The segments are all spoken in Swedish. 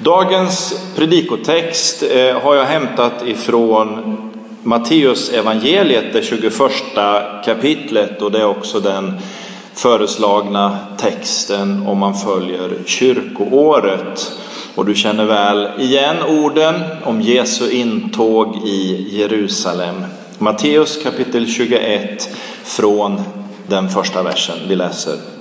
Dagens predikotext eh, har jag hämtat ifrån Matteus evangeliet, det 21 kapitlet och det är också den föreslagna texten om man följer kyrkoåret. Och du känner väl igen orden om Jesu intåg i Jerusalem. Matteus kapitel 21 från den första versen vi läser.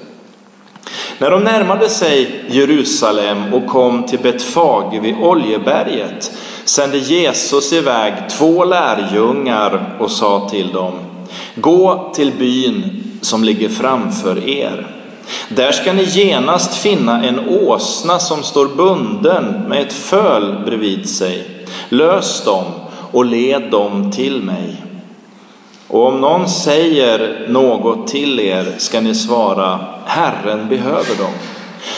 När de närmade sig Jerusalem och kom till Betfage vid Oljeberget sände Jesus iväg två lärjungar och sa till dem Gå till byn som ligger framför er. Där ska ni genast finna en åsna som står bunden med ett föl bredvid sig. Lös dem och led dem till mig. Och om någon säger något till er ska ni svara Herren behöver dem.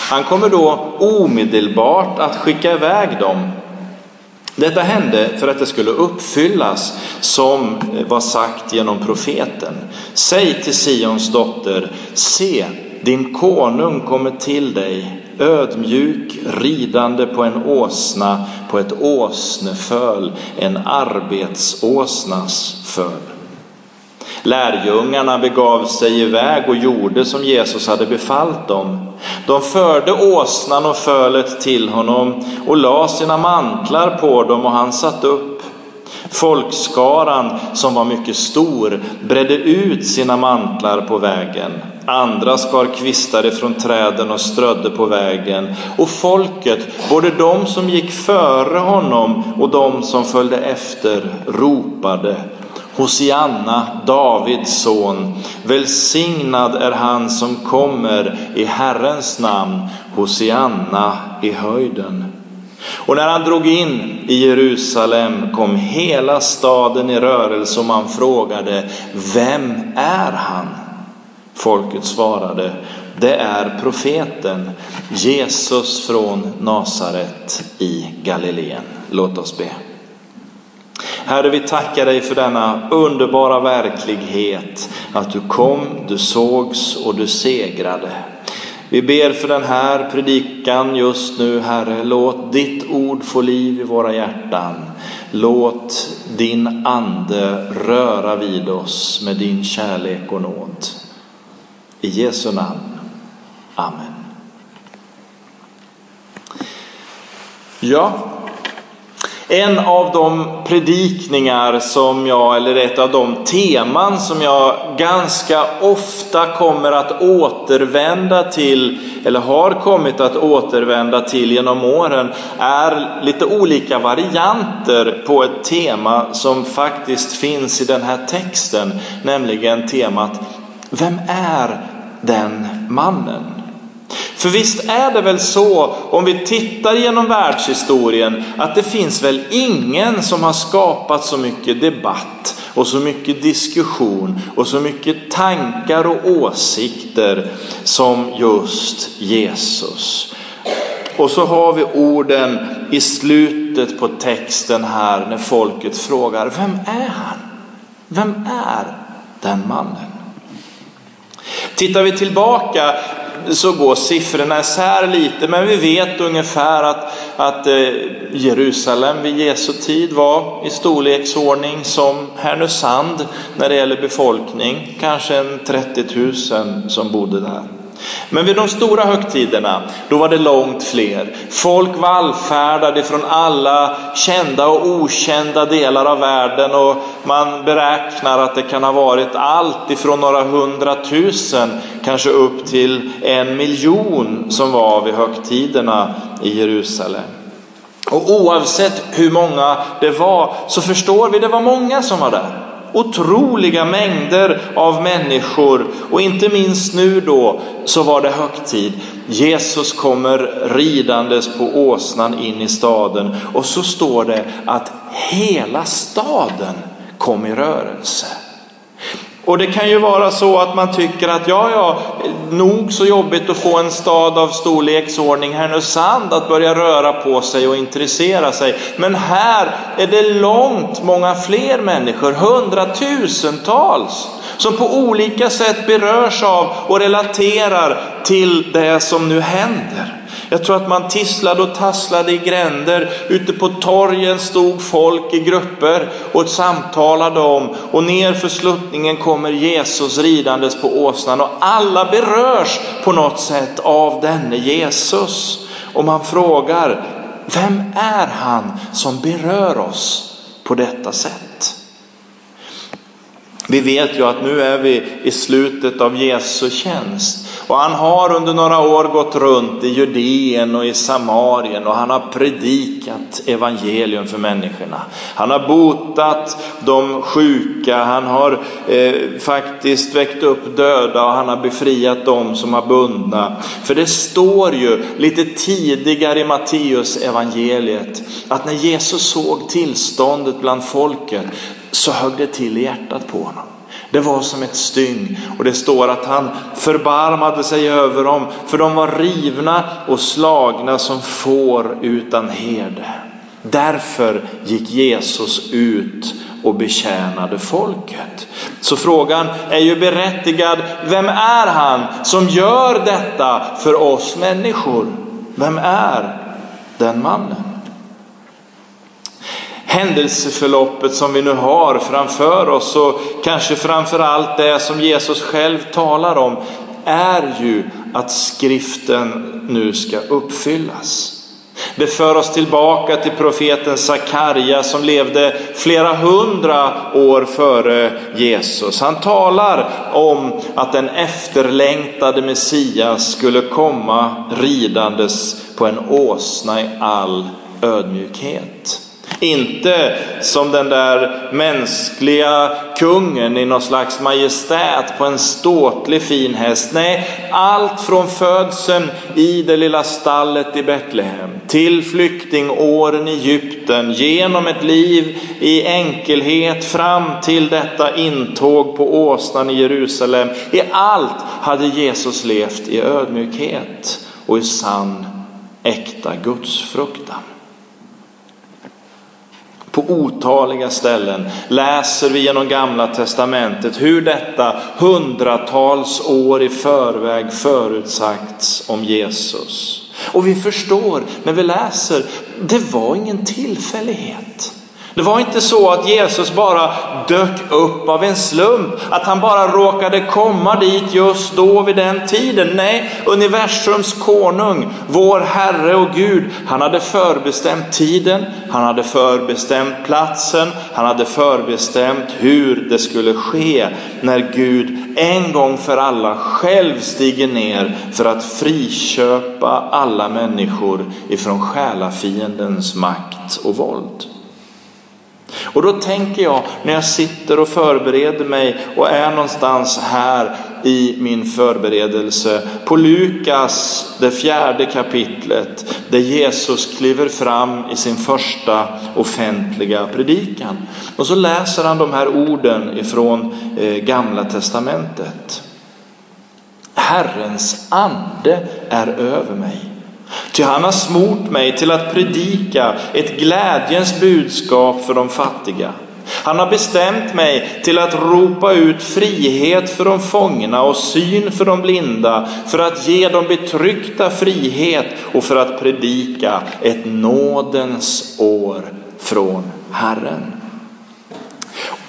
Han kommer då omedelbart att skicka iväg dem. Detta hände för att det skulle uppfyllas som var sagt genom profeten. Säg till Sions dotter, se din konung kommer till dig, ödmjuk, ridande på en åsna, på ett åsneföl, en arbetsåsnas föl. Lärjungarna begav sig iväg och gjorde som Jesus hade befallt dem. De förde åsnan och fölet till honom och la sina mantlar på dem och han satt upp. Folkskaran, som var mycket stor, bredde ut sina mantlar på vägen. Andra skar kvistar ifrån träden och strödde på vägen. Och folket, både de som gick före honom och de som följde efter, ropade Hosianna, Davids son. Välsignad är han som kommer i Herrens namn. Hosianna i höjden. Och när han drog in i Jerusalem kom hela staden i rörelse och man frågade, vem är han? Folket svarade, det är profeten Jesus från Nasaret i Galileen. Låt oss be. Herre, vi tackar dig för denna underbara verklighet, att du kom, du sågs och du segrade. Vi ber för den här predikan just nu, Herre. Låt ditt ord få liv i våra hjärtan. Låt din ande röra vid oss med din kärlek och nåd. I Jesu namn. Amen. Ja, en av de predikningar som jag, eller ett av de teman som jag ganska ofta kommer att återvända till, eller har kommit att återvända till genom åren, är lite olika varianter på ett tema som faktiskt finns i den här texten, nämligen temat Vem är den mannen? För visst är det väl så, om vi tittar genom världshistorien, att det finns väl ingen som har skapat så mycket debatt och så mycket diskussion och så mycket tankar och åsikter som just Jesus. Och så har vi orden i slutet på texten här när folket frågar, vem är han? Vem är den mannen? Tittar vi tillbaka så går siffrorna isär lite, men vi vet ungefär att, att eh, Jerusalem vid Jesu tid var i storleksordning som Härnösand när det gäller befolkning, kanske en 30 000 som bodde där. Men vid de stora högtiderna, då var det långt fler. Folk vallfärdade från alla kända och okända delar av världen och man beräknar att det kan ha varit allt ifrån några hundratusen, kanske upp till en miljon som var vid högtiderna i Jerusalem. Och oavsett hur många det var så förstår vi, det var många som var där otroliga mängder av människor och inte minst nu då så var det högtid. Jesus kommer ridandes på åsnan in i staden och så står det att hela staden kom i rörelse. Och det kan ju vara så att man tycker att ja, ja, nog så jobbigt att få en stad av storleksordning Härnösand att börja röra på sig och intressera sig. Men här är det långt många fler människor, hundratusentals, som på olika sätt berörs av och relaterar till det som nu händer. Jag tror att man tisslade och tasslade i gränder. Ute på torgen stod folk i grupper och samtalade om och ner för sluttningen kommer Jesus ridandes på åsnan och alla berörs på något sätt av denne Jesus. Och man frågar, vem är han som berör oss på detta sätt? Vi vet ju att nu är vi i slutet av Jesu tjänst och han har under några år gått runt i Judeen och i Samarien och han har predikat evangelium för människorna. Han har botat de sjuka, han har eh, faktiskt väckt upp döda och han har befriat dem som har bundna. För det står ju lite tidigare i Matteus evangeliet att när Jesus såg tillståndet bland folket så högg det till i hjärtat på honom. Det var som ett styng och det står att han förbarmade sig över dem för de var rivna och slagna som får utan herde. Därför gick Jesus ut och betjänade folket. Så frågan är ju berättigad. Vem är han som gör detta för oss människor? Vem är den mannen? Händelseförloppet som vi nu har framför oss och kanske framför allt det som Jesus själv talar om är ju att skriften nu ska uppfyllas. Det för oss tillbaka till profeten Sakarja som levde flera hundra år före Jesus. Han talar om att den efterlängtade Messias skulle komma ridandes på en åsna i all ödmjukhet. Inte som den där mänskliga kungen i någon slags majestät på en ståtlig fin häst. Nej, allt från födseln i det lilla stallet i Betlehem till flyktingåren i Egypten, genom ett liv i enkelhet fram till detta intåg på åsnan i Jerusalem. I allt hade Jesus levt i ödmjukhet och i sann äkta gudsfruktan. På otaliga ställen läser vi genom gamla testamentet hur detta hundratals år i förväg förutsagts om Jesus. Och vi förstår när vi läser, det var ingen tillfällighet. Det var inte så att Jesus bara dök upp av en slump, att han bara råkade komma dit just då vid den tiden. Nej, universums konung, vår Herre och Gud, han hade förbestämt tiden, han hade förbestämt platsen, han hade förbestämt hur det skulle ske när Gud en gång för alla själv stiger ner för att friköpa alla människor ifrån själafiendens makt och våld. Och då tänker jag när jag sitter och förbereder mig och är någonstans här i min förberedelse på Lukas, det fjärde kapitlet, där Jesus kliver fram i sin första offentliga predikan. Och så läser han de här orden ifrån eh, Gamla Testamentet. Herrens ande är över mig Ty han har smort mig till att predika ett glädjens budskap för de fattiga. Han har bestämt mig till att ropa ut frihet för de fångna och syn för de blinda, för att ge de betryckta frihet och för att predika ett nådens år från Herren.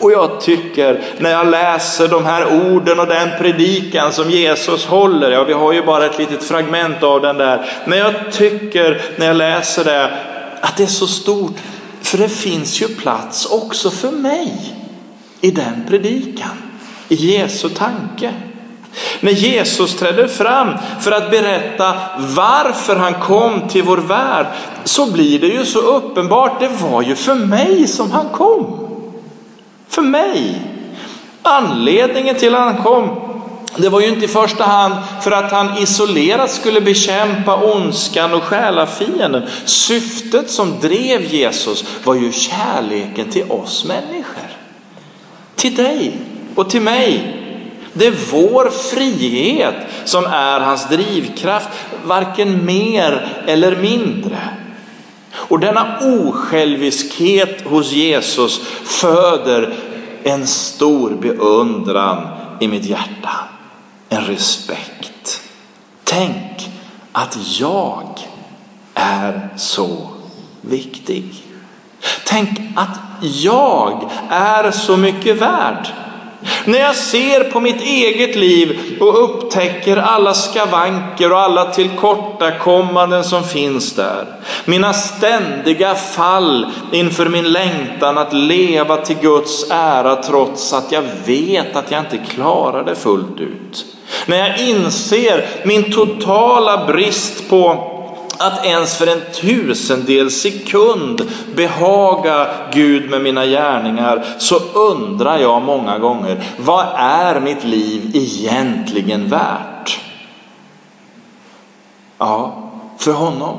Och jag tycker när jag läser de här orden och den predikan som Jesus håller, ja vi har ju bara ett litet fragment av den där, men jag tycker när jag läser det att det är så stort, för det finns ju plats också för mig i den predikan, i Jesu tanke. När Jesus trädde fram för att berätta varför han kom till vår värld så blir det ju så uppenbart, det var ju för mig som han kom. För mig. Anledningen till att han kom, det var ju inte i första hand för att han isolerat skulle bekämpa ondskan och själafienden. Syftet som drev Jesus var ju kärleken till oss människor. Till dig och till mig. Det är vår frihet som är hans drivkraft, varken mer eller mindre. Och denna osjälviskhet hos Jesus föder en stor beundran i mitt hjärta. En respekt. Tänk att jag är så viktig. Tänk att jag är så mycket värd. När jag ser på mitt eget liv och upptäcker alla skavanker och alla tillkortakommanden som finns där. Mina ständiga fall inför min längtan att leva till Guds ära trots att jag vet att jag inte klarar det fullt ut. När jag inser min totala brist på att ens för en tusendel sekund behaga Gud med mina gärningar så undrar jag många gånger, vad är mitt liv egentligen värt? Ja, för honom.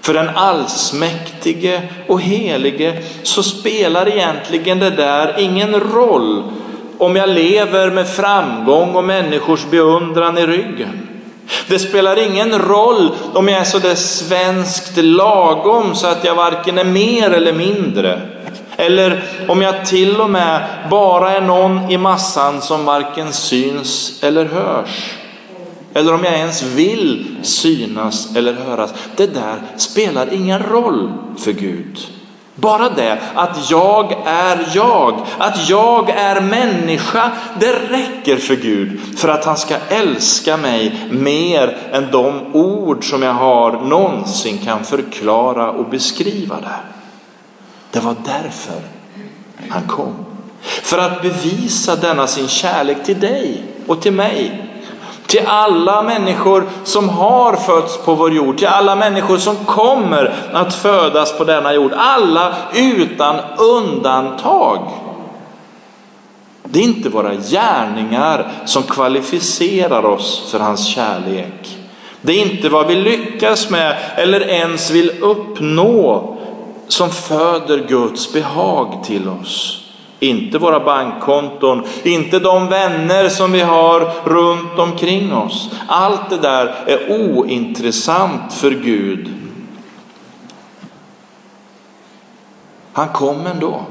För den allsmäktige och helige så spelar egentligen det där ingen roll om jag lever med framgång och människors beundran i ryggen. Det spelar ingen roll om jag är så där svenskt lagom så att jag varken är mer eller mindre. Eller om jag till och med bara är någon i massan som varken syns eller hörs. Eller om jag ens vill synas eller höras. Det där spelar ingen roll för Gud. Bara det att jag är jag, att jag är människa, det räcker för Gud för att han ska älska mig mer än de ord som jag har någonsin kan förklara och beskriva det. Det var därför han kom. För att bevisa denna sin kärlek till dig och till mig till alla människor som har fötts på vår jord, till alla människor som kommer att födas på denna jord. Alla utan undantag. Det är inte våra gärningar som kvalificerar oss för hans kärlek. Det är inte vad vi lyckas med eller ens vill uppnå som föder Guds behag till oss. Inte våra bankkonton, inte de vänner som vi har runt omkring oss. Allt det där är ointressant för Gud. Han kom ändå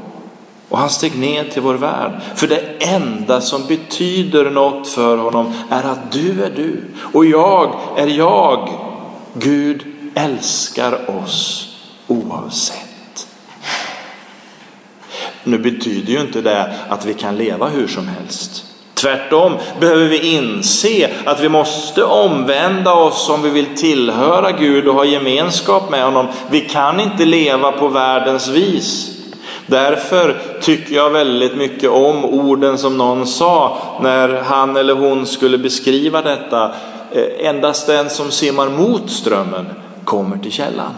och han steg ner till vår värld. För det enda som betyder något för honom är att du är du och jag är jag. Gud älskar oss oavsett. Nu betyder ju inte det att vi kan leva hur som helst. Tvärtom behöver vi inse att vi måste omvända oss om vi vill tillhöra Gud och ha gemenskap med honom. Vi kan inte leva på världens vis. Därför tycker jag väldigt mycket om orden som någon sa när han eller hon skulle beskriva detta. Eh, endast den som simmar mot strömmen kommer till källan.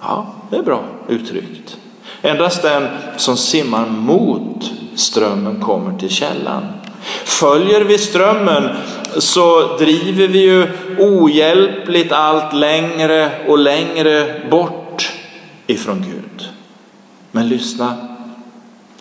Ja, det är bra uttryckt. Endast den som simmar mot strömmen kommer till källan. Följer vi strömmen så driver vi ju ohjälpligt allt längre och längre bort ifrån Gud. Men lyssna,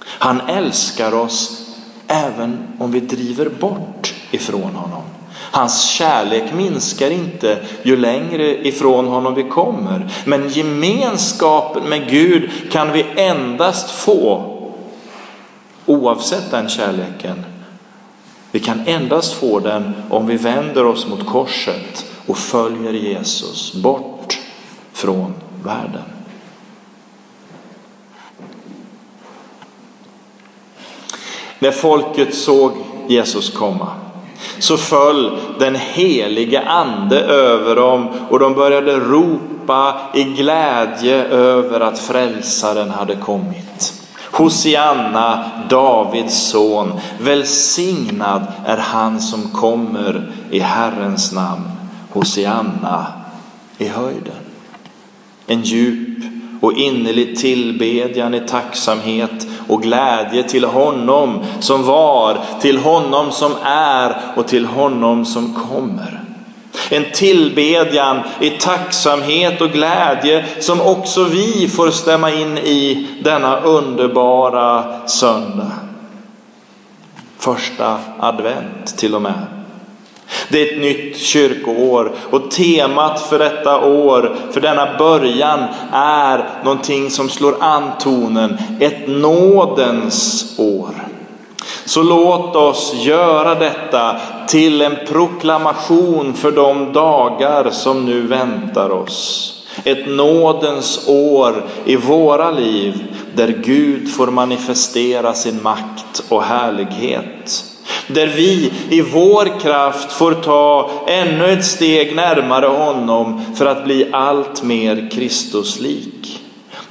han älskar oss även om vi driver bort ifrån honom. Hans kärlek minskar inte ju längre ifrån honom vi kommer. Men gemenskapen med Gud kan vi endast få oavsett den kärleken. Vi kan endast få den om vi vänder oss mot korset och följer Jesus bort från världen. När folket såg Jesus komma så föll den helige ande över dem och de började ropa i glädje över att frälsaren hade kommit. Hosianna, Davids son, välsignad är han som kommer i Herrens namn. Hosianna i höjden. En djup och innerlig tillbedjan i tacksamhet och glädje till honom som var, till honom som är och till honom som kommer. En tillbedjan i tacksamhet och glädje som också vi får stämma in i denna underbara söndag. Första advent till och med. Det är ett nytt kyrkoår och temat för detta år, för denna början, är någonting som slår an tonen, ett nådens år. Så låt oss göra detta till en proklamation för de dagar som nu väntar oss. Ett nådens år i våra liv där Gud får manifestera sin makt och härlighet. Där vi i vår kraft får ta ännu ett steg närmare honom för att bli allt mer Kristuslik.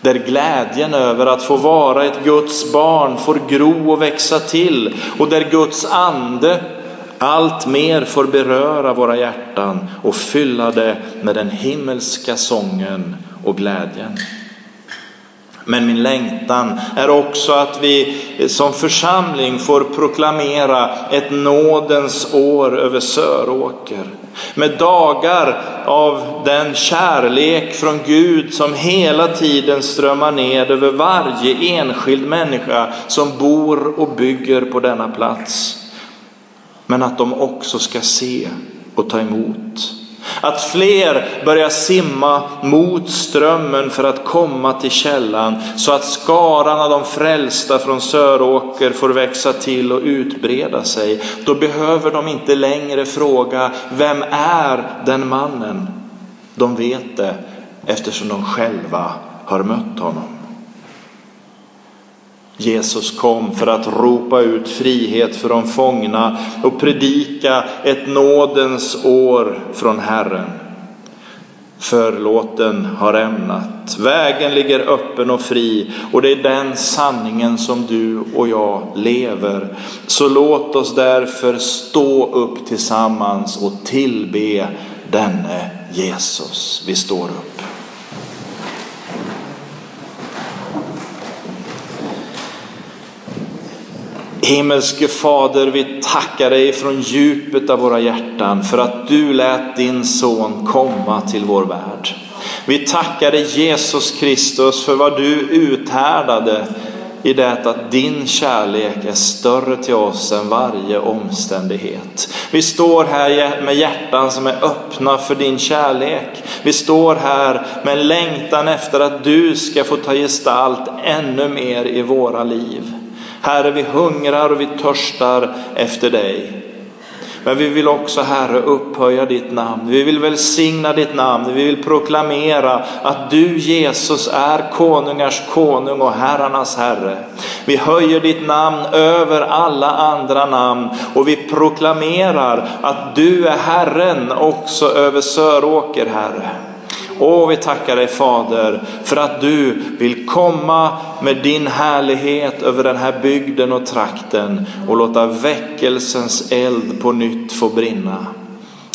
Där glädjen över att få vara ett Guds barn får gro och växa till och där Guds ande allt mer får beröra våra hjärtan och fylla det med den himmelska sången och glädjen. Men min längtan är också att vi som församling får proklamera ett nådens år över Söråker. Med dagar av den kärlek från Gud som hela tiden strömmar ned över varje enskild människa som bor och bygger på denna plats. Men att de också ska se och ta emot att fler börjar simma mot strömmen för att komma till källan så att skaran av de frälsta från Söråker får växa till och utbreda sig. Då behöver de inte längre fråga vem är den mannen? De vet det eftersom de själva har mött honom. Jesus kom för att ropa ut frihet för de fångna och predika ett nådens år från Herren. Förlåten har ämnat, vägen ligger öppen och fri och det är den sanningen som du och jag lever. Så låt oss därför stå upp tillsammans och tillbe denne Jesus. Vi står upp. Himmelske Fader, vi tackar dig från djupet av våra hjärtan för att du lät din son komma till vår värld. Vi tackar dig Jesus Kristus för vad du uthärdade i det att din kärlek är större till oss än varje omständighet. Vi står här med hjärtan som är öppna för din kärlek. Vi står här med en längtan efter att du ska få ta gestalt ännu mer i våra liv. Herre, vi hungrar och vi törstar efter dig. Men vi vill också, Herre, upphöja ditt namn. Vi vill välsigna ditt namn. Vi vill proklamera att du, Jesus, är konungars konung och herrarnas herre. Vi höjer ditt namn över alla andra namn och vi proklamerar att du är Herren också över Söråker, Herre. Åh, vi tackar dig Fader för att du vill komma med din härlighet över den här bygden och trakten och låta väckelsens eld på nytt få brinna.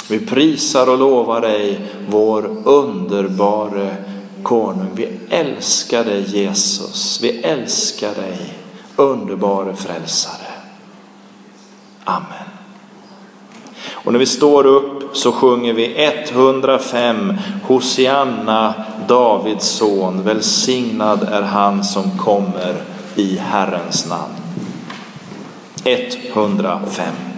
Vi prisar och lovar dig, vår underbare konung. Vi älskar dig Jesus. Vi älskar dig, underbare frälsare. Amen. Och när vi står upp så sjunger vi 105 Hosianna, Davids son. Välsignad är han som kommer i Herrens namn. 105.